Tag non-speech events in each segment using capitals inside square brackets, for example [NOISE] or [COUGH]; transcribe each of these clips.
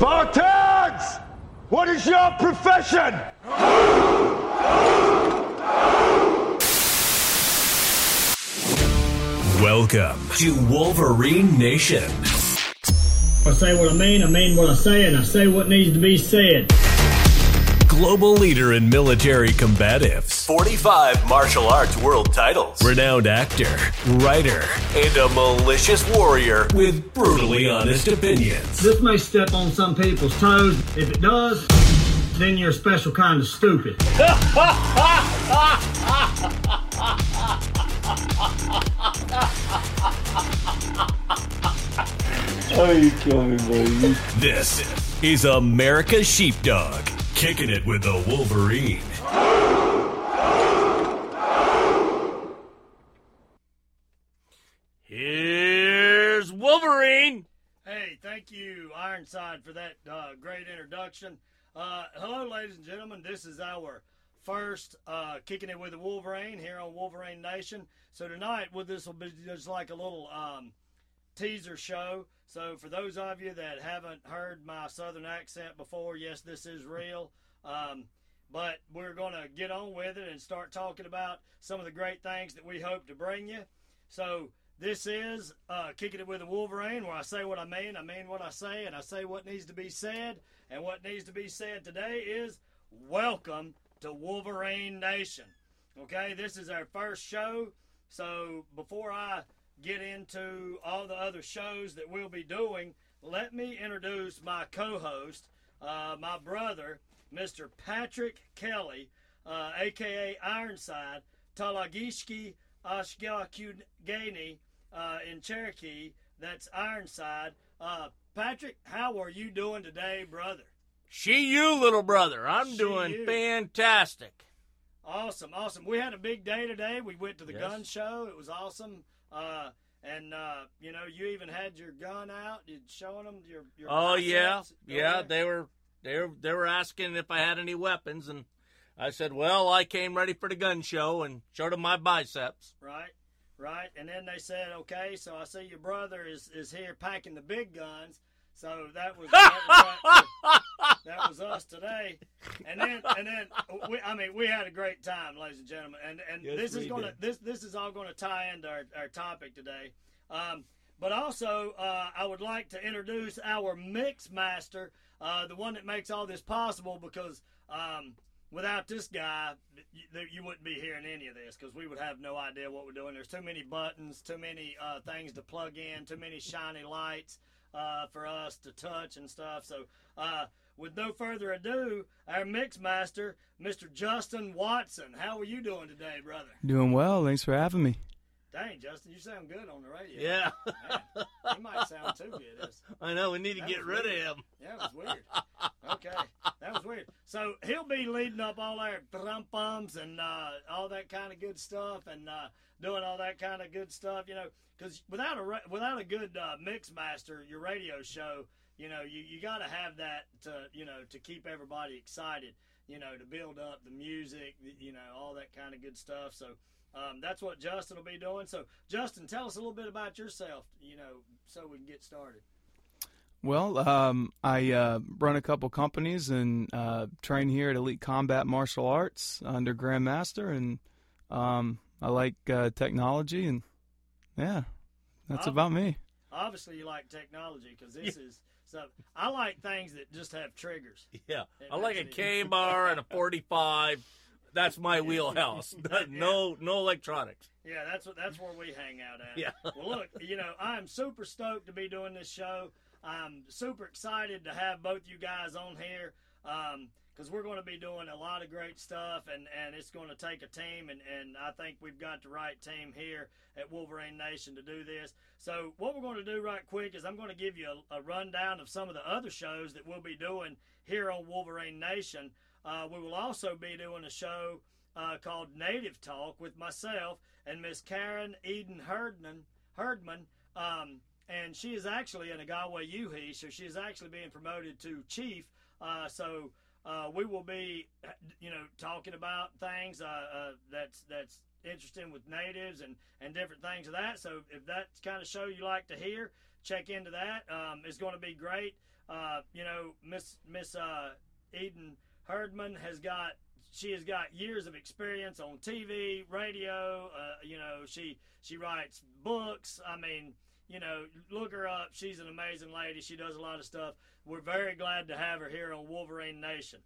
Spartans! What is your profession? Welcome to Wolverine Nation. I say what I mean, I mean what I say, and I say what needs to be said. Global leader in military combatives, 45 martial arts world titles, renowned actor, writer, and a malicious warrior with brutally honest opinions. This may step on some people's toes. If it does, then you're a special kind of stupid. Oh, you kill me, boy. This is America's Sheepdog, kicking it with the Wolverine. Here's Wolverine. Hey, thank you, Ironside, for that uh, great introduction. Uh, hello, ladies and gentlemen. This is our first uh, Kicking It with the Wolverine here on Wolverine Nation. So tonight, well, this will be just like a little um, teaser show. So for those of you that haven't heard my southern accent before, yes, this is real. Um, but we're going to get on with it and start talking about some of the great things that we hope to bring you. So this is uh, Kicking It with a Wolverine, where I say what I mean, I mean what I say, and I say what needs to be said. And what needs to be said today is welcome to Wolverine Nation. Okay, this is our first show. So before I get into all the other shows that we'll be doing, let me introduce my co host, uh, my brother, Mr. Patrick Kelly, uh, aka Ironside, Talagishki Ashgakugani uh, in Cherokee. That's Ironside. Uh, Patrick, how are you doing today, brother? She you, little brother. I'm She doing you. fantastic. Awesome, awesome. We had a big day today. We went to the Yes. gun show. It was awesome. Uh, and uh, you know, you even had your gun out. You showing them your. your Oh yeah, yeah. ahead. They were they were they were asking if I had any weapons, and I said, well, I came ready for the gun show and showed them my biceps. Right, right. And then they said, okay, so I see your brother is, is here packing the big guns. So that was that was, that, that was us today. And then and then we, I mean we had a great time, ladies and gentlemen. And and Yes, this is gonna did. this this is all gonna tie into our, our topic today. Um, but also, uh, I would like to introduce our mix master, uh, the one that makes all this possible. Because um, without this guy, you, you wouldn't be hearing any of this because we would have no idea what we're doing. There's too many buttons, too many uh, things to plug in, too many shiny lights uh, for us to touch and stuff. So, uh, with no further ado, our mix master, Mr. Justin Watson. How are you doing today, brother? Doing well. Thanks for having me. Dang, Justin, you sound good on the radio. Yeah, Man, he might sound too good. That's- [LAUGHS] I know. We need to That get rid weird. of him. Yeah, that was weird. Okay, that was weird. So he'll be leading up all our drum bums and uh, all that kind of good stuff, and uh, doing all that kind of good stuff. You know, because without a without a good uh, mix master, your radio show, you know, you, you got to have that to you know to keep everybody excited. You know, to build up the music, you know, all that kind of good stuff. So. Um, that's what Justin will be doing. So, Justin, tell us a little bit about yourself, you know, so we can get started. Well, um, I uh, run a couple companies and uh, train here at Elite Combat Martial Arts under Grandmaster, and um, I like uh, technology, and yeah, that's about me. obviously you like technology because this is so i like things that just have triggers Yeah, It I like a makes me- KA-BAR and a 45. That's my wheelhouse. [LAUGHS] no, no electronics. yeah that's what that's where we hang out at Yeah. well look you know i'm super stoked to be doing this show i'm super excited to have both you guys on here because we're going to be doing a lot of great stuff and, and it's going to take a team and, and i think we've got the right team here at wolverine nation to do this. So what we're going to do right quick is i'm going to give you a, a rundown of some of the other shows that we'll be doing here on wolverine nation. Uh, we will also be doing a show uh, called native talk with myself and miss karen eden herdman herdman um, and she is actually an Agawa Yuhi, so she is actually being promoted to chief. Uh, so uh, we will be, you know, talking about things uh, uh, that's that's interesting with natives and and different things of that. So if that's kind of show you like to hear, check into that. Um, it's going to be great. Uh, you know, Miss Miss uh, Eden Herdman has got she has got years of experience on TV, radio. You know, she she writes books. I mean, you know, look her up. She's an amazing lady. She does a lot of stuff. We're very glad to have her here on Wolverine Nation.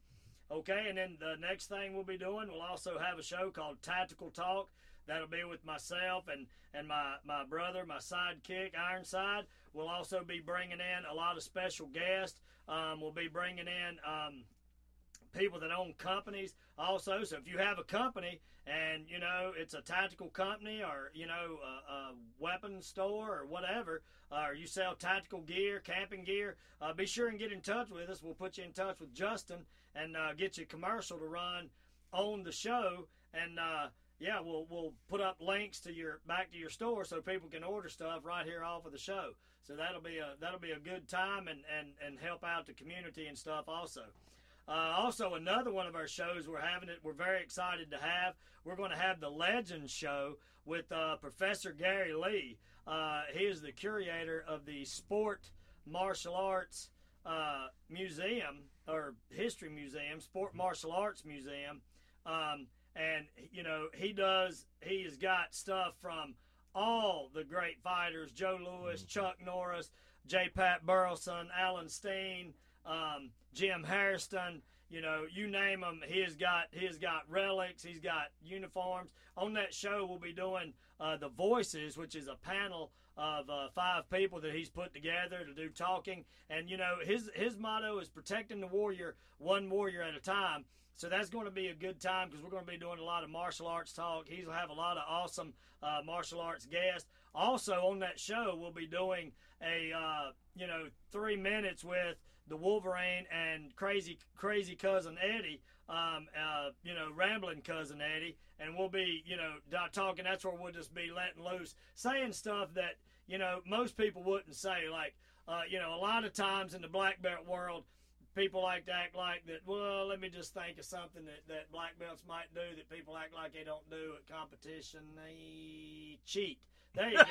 Okay, and then the next thing we'll be doing, we'll also have a show called Tactical Talk. That'll be with myself and, and my, my brother, my sidekick, Ironside. We'll also be bringing in a lot of special guests. Um, we'll be bringing in um, people that own companies also. So if you have a company and you know it's a tactical company or you know a, a weapon store or whatever, or you sell tactical gear, camping gear, uh, be sure and get in touch with us. We'll put you in touch with Justin and uh, get you a commercial to run on the show and. Uh, yeah, we'll we'll put up links to your back to your store so people can order stuff right here off of the show. So that'll be a that'll be a good time and and and help out the community and stuff also. Uh, also, another one of our shows we're having it. We're very excited to have. We're going to have the Legends Show with uh, Professor Gary Lee. Uh, he is the curator of the Sport Martial Arts uh, Museum or History Museum, Sport Martial Arts Museum, um, and you know he does. He has got stuff from all the great fighters: Joe Louis, Chuck Norris, J. Pat Burleson, Allen Steen um, Jim Harrison, you know, you name him. He has got he has got relics. He's got uniforms. On that show, we'll be doing uh, the voices, which is a panel of uh, five people that he's put together to do talking. And you know, his his motto is protecting the warrior one warrior at a time. So that's going to be a good time because we're going to be doing a lot of martial arts talk. He's have a lot of awesome uh, martial arts guests. Also on that show, we'll be doing a uh, you know three minutes with the Wolverine and crazy crazy cousin Eddie, um, uh, you know, rambling cousin Eddie, and we'll be you know talking. That's where we'll just be letting loose, saying stuff that you know most people wouldn't say. Like uh, you know, a lot of times in the black belt world, people like to act like that. Well, let me just think of something that, that black belts might do that people act like they don't do at competition. They cheat. There you go.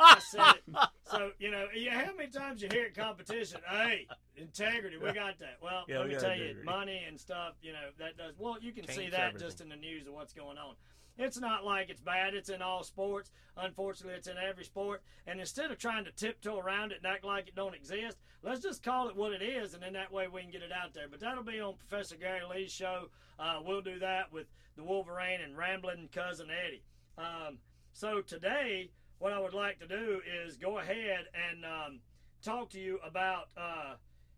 I said it. So you know, how many times you hear it competition? Hey, integrity, we got that. Well, Yeah, let we me tell you, money and stuff. You know that does well. You can see that everything. just in the news of what's going on. It's not like it's bad. It's in all sports. Unfortunately, it's in every sport. And instead of trying to tiptoe around it and act like it don't exist, let's just call it what it is, and then that way we can get it out there. But that'll be on Professor Gary Lee's show. Uh, we'll do that with the Wolverine and Rambling Cousin Eddie. Um, so today, what I would like to do is go ahead and um, talk to you about, uh,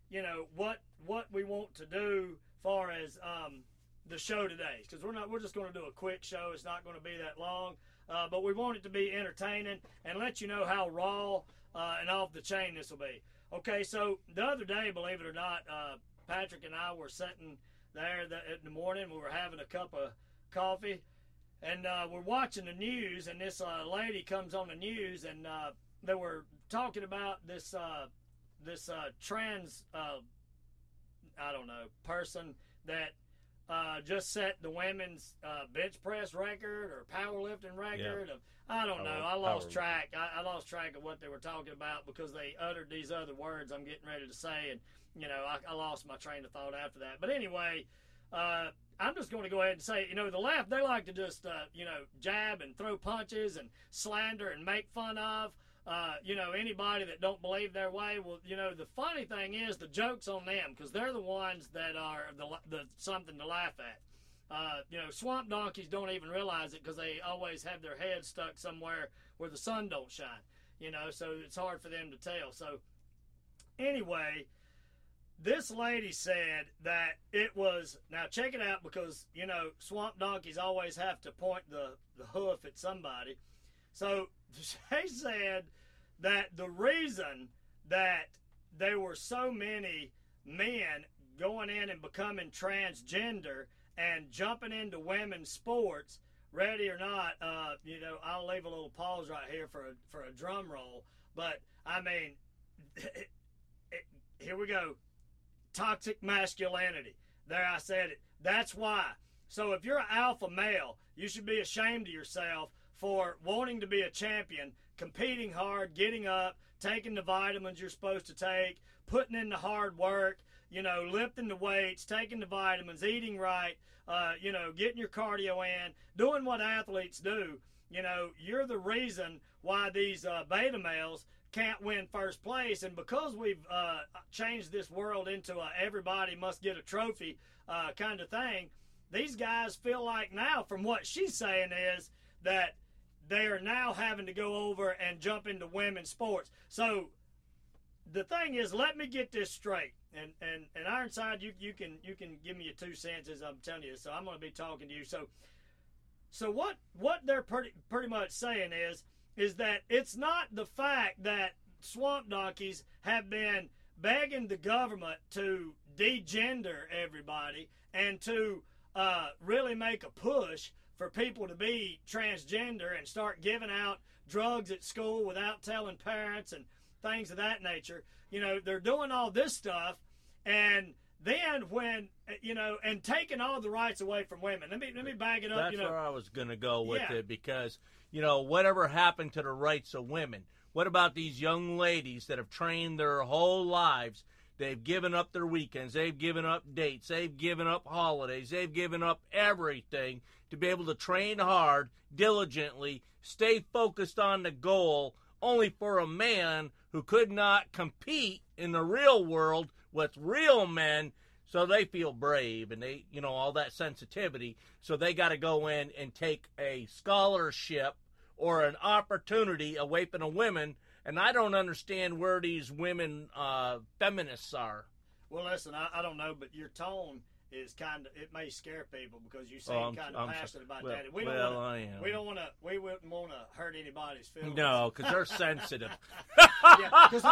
you know, what what we want to do far as um, the show today. Because we're not we're just going to do a quick show. It's not going to be that long. Uh, but we want it to be entertaining and let you know how raw uh, and off the chain this will be. Okay so the other day believe it or not uh, patrick and i were sitting there the, in the morning. We were having a cup of coffee and uh, we're watching the news and this uh, lady comes on the news and uh, they were talking about this uh, this uh, trans uh, I don't know person that uh, just set the women's uh, bench press record or powerlifting record. Of, I don't know. I lost power- track. I, I lost track of what they were talking about because they uttered these other words I'm getting ready to say, and you know I, I lost my train of thought after that. But anyway, uh, I'm just going to go ahead and say, you know, the left they like to just uh, you know jab and throw punches and slander and make fun of. Uh, you know anybody that don't believe their way. Well, you know the funny thing is the jokes on them because they're the ones that are the, the something to laugh at. Uh, you know, swamp donkeys don't even realize it because they always have their head stuck somewhere where the sun don't shine. You know, so it's hard for them to tell. So anyway, this lady said that it was now check it out because you know swamp donkeys always have to point the the hoof at somebody. So [LAUGHS] she said that the reason that there were so many men going in and becoming transgender and jumping into women's sports, ready or not, uh, you know, I'll leave a little pause right here for a, for a drum roll. But I mean, [LAUGHS] here we go toxic masculinity. There, I said it. That's why. So if you're an alpha male, you should be ashamed of yourself for wanting to be a champion, competing hard, getting up, taking the vitamins you're supposed to take, putting in the hard work, you know, lifting the weights, taking the vitamins, eating right, uh, you know, getting your cardio in, doing what athletes do, you know, you're the reason why these uh, beta males can't win first place. And because we've uh, changed this world into a everybody must get a trophy uh, kind of thing, these guys feel like now, from what she's saying, is that they are now having to go over and jump into women's sports. So the thing is, let me get this straight. And and and Ironside, you you can you can give me your two cents as I'm telling you. So I'm going to be talking to you. So so what what they're pretty pretty much saying is is that it's not the fact that swamp donkeys have been begging the government to degender everybody and to uh, really make a push for people to be transgender and start giving out drugs at school without telling parents and things of that nature. You know, they're doing all this stuff, and then when you know, and taking all the rights away from women. Let me let me bag it up. That's you know, where I was going to go with Yeah. it because you know whatever happened to the rights of women. What about these young ladies that have trained their whole lives? They've given up their weekends. They've given up dates. They've given up holidays. They've given up everything to be able to train hard, diligently, stay focused on the goal, only for a man who could not compete in the real world with real men. So they feel brave and they, you know, all that sensitivity. So they got to go in and take a scholarship or an opportunity away from the women. And I don't understand where these women uh, feminists are. Well, listen, I, I don't know, but your tone is kind of it may scare people because you seem Oh, kind of I'm so- passionate about well- that. And We don't well, wanna, I am. We don't want to. We wouldn't want to hurt anybody's feelings. No, because they're [LAUGHS] sensitive. because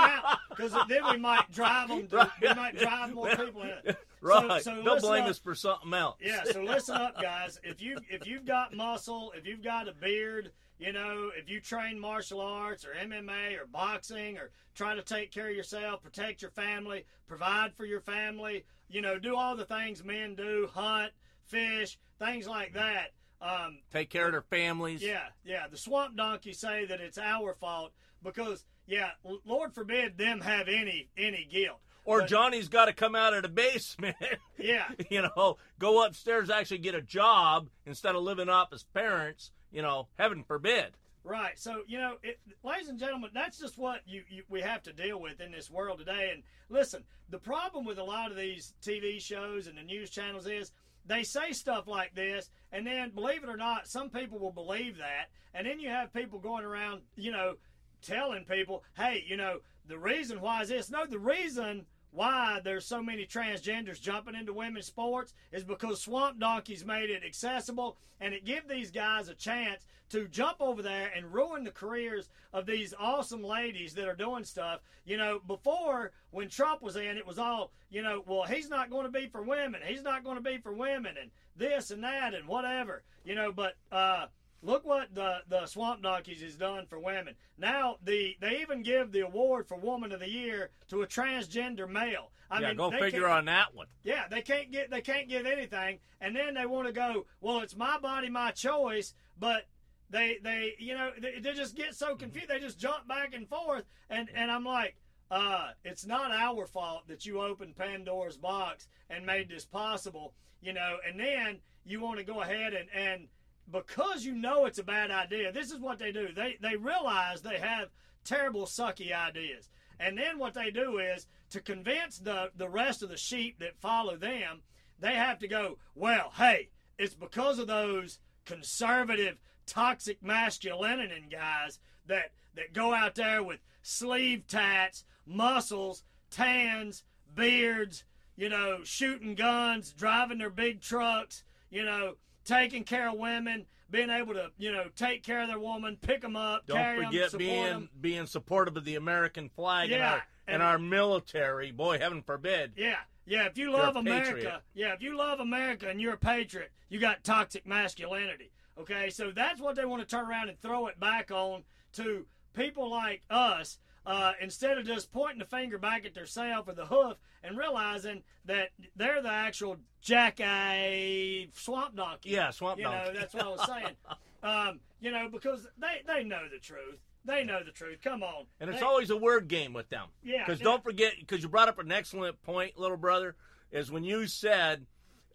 because then we might drive them. To, we might drive more people in [LAUGHS] right. So, so listen blame up. us for something else. Yeah, so listen up, guys. If you if you've got muscle, if you've got a beard, you know, if you train martial arts or MMA or boxing or try to take care of yourself, protect your family, provide for your family, you know, do all the things men do, hunt, fish, things like that. Um, Take care of their families. yeah, yeah. The swamp donkeys say that it's our fault because, yeah, Lord forbid them have any any guilt. Or But- Johnny's got to come out of the basement. Yeah, [LAUGHS] you know, go upstairs, actually get a job instead of living off his parents. You know, heaven forbid. Right. So, you know, it, ladies and gentlemen, that's just what you, you we have to deal with in this world today. And listen, the problem with a lot of these TV shows and the news channels is they say stuff like this, and then believe it or not, some people will believe that, and then you have people going around, you know, telling people, hey, you know, the reason why is this. No, the reason why there's so many transgenders jumping into women's sports is because Swamp Donkeys made it accessible and it give these guys a chance to jump over there and ruin the careers of these awesome ladies that are doing stuff. You know, before when Trump was in, it was all, you know, well, he's not going to be for women. He's not going to be for women and this and that and whatever. You know, but uh Look what the the Swamp Donkeys has done for women. Now the they even give the award for Woman of the Year to a transgender male. I yeah, mean, go figure on that one. Yeah, they can't get they can't give anything, and then they want to go. Well, it's my body, my choice, but they they you know they, they just get so confused. They just jump back and forth, and and I'm like. Uh, it's not our fault that you opened Pandora's box and made this possible, you know, and then you want to go ahead and, and because you know it's a bad idea, this is what they do. They they realize they have terrible sucky ideas. And then what they do is to convince the the rest of the sheep that follow them, they have to go, well, hey, it's because of those conservative toxic masculinity guys that that go out there with sleeve tats, muscles, tans, beards, you know, shooting guns, driving their big trucks, you know, taking care of women, being able to, you know, take care of their woman, pick them up, Don't carry them, forget support being 'em. being supportive of the American flag and our and, and- our military. Boy, heaven forbid. Yeah, yeah. If you love America, patriot. yeah, if you love America and you're a patriot, you got toxic masculinity. Okay, so that's what they want to turn around and throw it back on to people like us. Uh, instead of just pointing the finger back at themselves or the hoof and realizing that they're the actual jackass swamp donkey. Yeah, swamp you know, that's what I was saying. [LAUGHS] um, you know, because they, they know the truth. They know the truth. Come on. And it's They- always a word game with them. Yeah, Because don't forget, because you brought up an excellent point, little brother, is when you said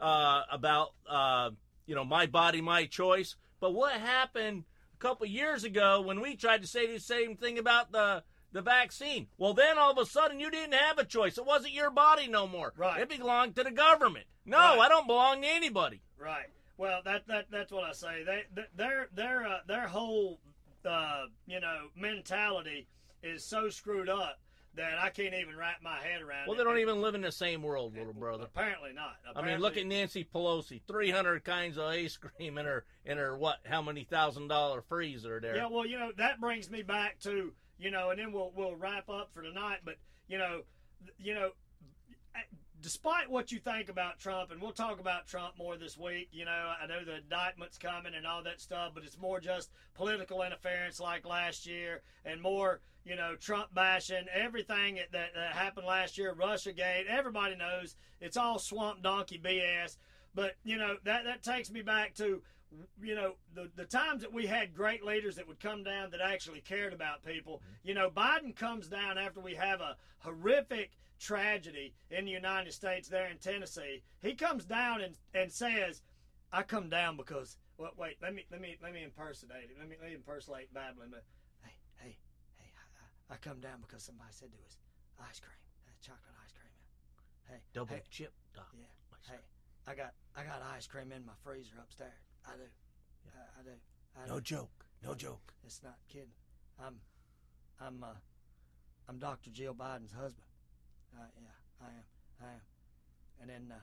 uh, about uh, you know my body, my choice. But what happened a couple years ago when we tried to say the same thing about the the vaccine? Well, then all of a sudden you didn't have a choice. It wasn't your body no more. Right. It belonged to the government. No, Right. I don't belong to anybody. Right. Well, that that that's what I say. They th- their their uh, their whole uh, you know mentality is so screwed up that I can't even wrap my head around. Well, they don't even live in the same world, little brother. Apparently not. I mean, look at Nancy Pelosi, three hundred kinds of ice cream in her in her what? How many thousand dollar freezer there? Yeah, well, you know that brings me back to you know, and then we'll we'll wrap up for tonight. But you know, you know, despite what you think about Trump, and we'll talk about Trump more this week. You know, I know the indictment's coming and all that stuff, but it's more just political interference like last year, and more you know Trump bashing everything that, that, happened last year, RussiaGate. Everybody knows it's all swamp donkey BS. But you know that that takes me back to you know the the times that we had great leaders that would come down that actually cared about people. You know, Biden comes down after we have a horrific tragedy in the United States there in Tennessee. He comes down and and says, "I come down because well, wait, let me let me let me impersonate it. Let me let me impersonate babbling. But hey, hey, hey, I, I come down because somebody said there was ice cream, uh, chocolate ice cream. Hey, Double hey, chip. Doc. yeah. Hey, I got I got ice cream in my freezer upstairs. I do. I, I do. I No do. joke. No joke. It's not kidding. I'm I'm uh I'm Dr. Jill Biden's husband. Uh, yeah, I am. I am. And then uh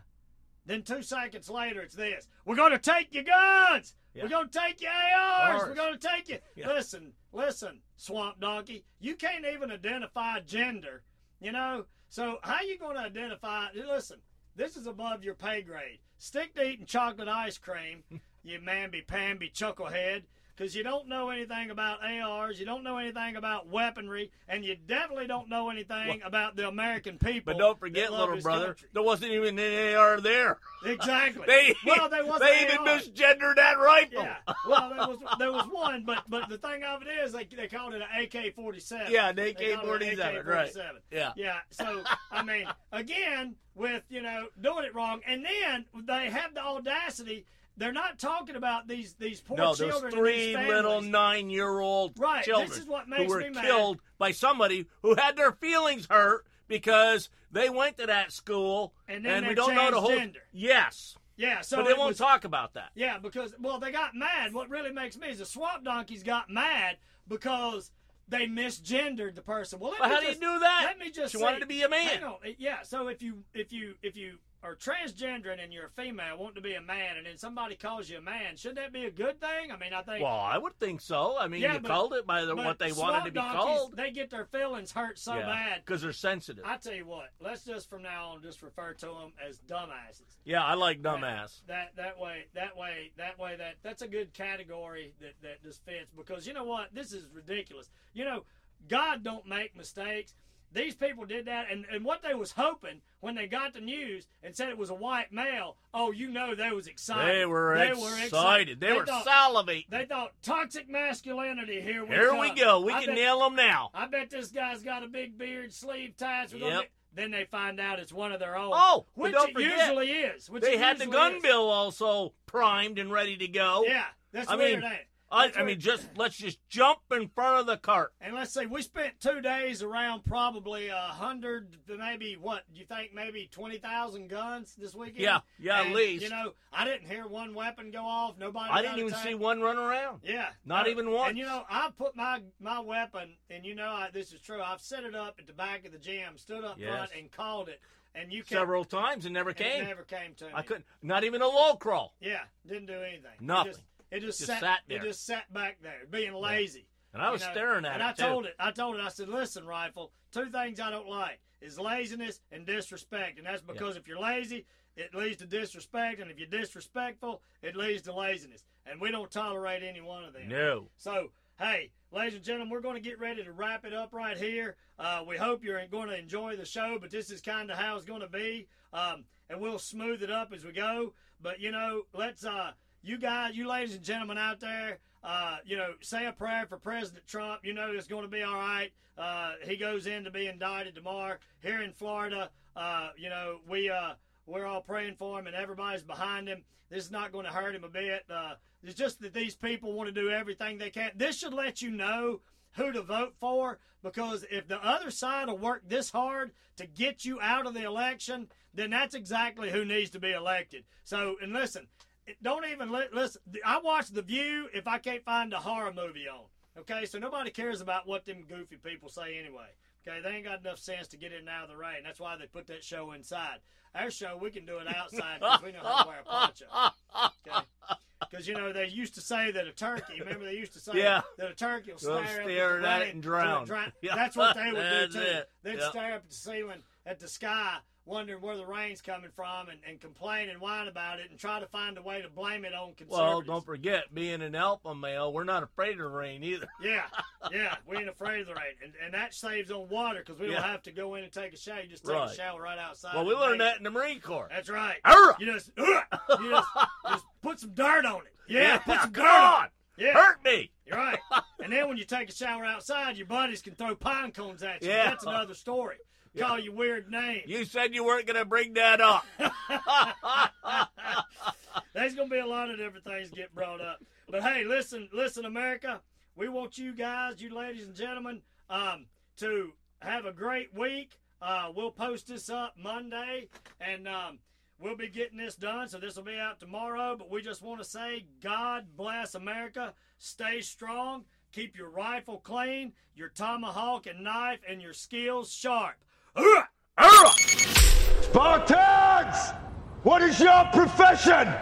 then two seconds later it's this. We're gonna take your guns! Yeah. We're gonna take your ARs! Ours. We're gonna take you Yeah. Listen, listen, swamp donkey. You can't even identify gender, you know? So how you gonna identify listen, this is above your pay grade. Stick to eating chocolate ice cream, [LAUGHS] you mamby pamby chucklehead, because you don't know anything about ARs, you don't know anything about weaponry, and you definitely don't know anything about the American people. But don't forget, little brother, country. there wasn't even an AR there. Exactly. [LAUGHS] They well, there was they even AR. misgendered that rifle. Yeah. Well, there was there was one, but but the thing of it is, they, they called it an AK forty seven. Yeah, an AK-47, right. Yeah. Yeah. So I mean, again, with you know doing it wrong, and then they have the audacity. They're not talking about these these poor No, children. those and three these little nine-year-old Right, this children is what who were me mad. killed by somebody who had their feelings hurt because they went to that school And then we don't know the whole. transgender. Yes, Yeah. So but they won't was- talk about that. Yeah, because well, they got mad. What really makes me is the swamp donkeys got mad because they misgendered the person. Well, me how do you just- do that? Let me just She say, wanted to be a man. On. Yeah. So if you if you if you are transgendering and you're a female, want to be a man, and then somebody calls you a man, should that be a good thing? I mean, I think. Well, I would think so. I mean, Yeah, you but- called it by the, what they wanted to be donkeys, called. They get their feelings hurt so bad. because they're sensitive. I tell you what, let's just from now on just refer to them as dumbasses. yeah, I like dumbass. That that way that way that way that that's a good category that that just fits because you know what this is ridiculous. You know, God don't make mistakes. These people did that, and, and what they was hoping when they got the news and said it was a white male. Oh, you know they was excited. They were excited. They, were thought, salivating. They thought toxic masculinity. Here we Here come. we go. We I can bet- nail them now. I bet this guy's got a big beard, sleeve ties. We're Yep. Then they find out it's one of their own. Oh, which don't it forget, usually is. Which They had the gun is. bill also primed and ready to go. Yeah, that's I weird, mean? I, I mean, just let's just jump in front of the cart. And let's say we spent two days around probably a hundred, maybe what? Do you think maybe twenty thousand guns this weekend? Yeah, yeah, at least. You know, I didn't hear one weapon go off. Nobody. I didn't even attacked. see one run around. Yeah, Not no. even one. And you know, I put my my weapon, and you know, I, this is true. I've set it up at the back of the gym, stood up Yes. front, and called it. And you kept, Several times and never and came. Never came to me. I couldn't. Not even a low crawl. Yeah, didn't do anything. Nothing. Just, it just, Just sat, sat there. It just sat back there, being lazy. And I was You know, staring at and it And I too. told it. I told it. I said, "Listen, rifle. Two things I don't like is laziness and disrespect, and that's because if you're lazy, it leads to disrespect, and if you're disrespectful, it leads to laziness, and we don't tolerate any one of them. No. So, hey, ladies and gentlemen, we're going to get ready to wrap it up right here. Uh, we hope you're going to enjoy the show, but this is kind of how it's going to be, um, and we'll smooth it up as we go. But you know, let's uh, you guys, you ladies and gentlemen out there, uh, you know, say a prayer for President Trump. You know it's going to be all right. Uh, he goes in to be indicted tomorrow here in Florida. Uh, you know, we uh, we're all praying for him, and everybody's behind him. This is not going to hurt him a bit. Uh, it's just that these people want to do everything they can. This should let you know who to vote for because if the other side will work this hard to get you out of the election, then that's exactly who needs to be elected. So, and listen, don't even li- listen. I watch The View if I can't find a horror movie on. Okay, so nobody cares about what them goofy people say anyway. Okay, they ain't got enough sense to get in and out of the rain. That's why they put that show inside. Our show, we can do it outside because we know how to wear a poncho. Okay. [LAUGHS] Because you know they used to say that a turkey. Remember they used to say Yeah. that a turkey will They'll stare, stare at, the at it and drown. drown. [LAUGHS] Yeah. That's what they would do [LAUGHS] too. it. They'd Yep. stare up at the ceiling, at the sky, wondering where the rain's coming from, and, and complain and whine about it, and try to find a way to blame it on conservatives. Well, don't forget, being an alpha male, we're not afraid of the rain either. [LAUGHS] Yeah, yeah, we ain't afraid of the rain, and, and that saves on water because we Yeah. don't have to go in and take a shower. You just take Right. a shower right outside. Well, we learned that in the Marine Corps. That's right. Arrgh! You just, [LAUGHS] you just, just put some dirt on it. Yeah, put some [LAUGHS] dirt on on, it. Yeah, hurt me. you're right. and then when you take a shower outside, your buddies can throw pine cones at you. Yeah. That's another story. Call you weird names. You said you weren't going to bring that up. [LAUGHS] There's gonna be a lot of different things get brought up. But hey, listen, listen, America. We want you guys, you ladies and gentlemen, um, to have a great week. Uh, we'll post this up Monday, and um, we'll be getting this done. So this will be out tomorrow. But we just want to say, God bless America. Stay strong. Keep your rifle clean, your tomahawk and knife, and your skills sharp. Spartans! What is your profession?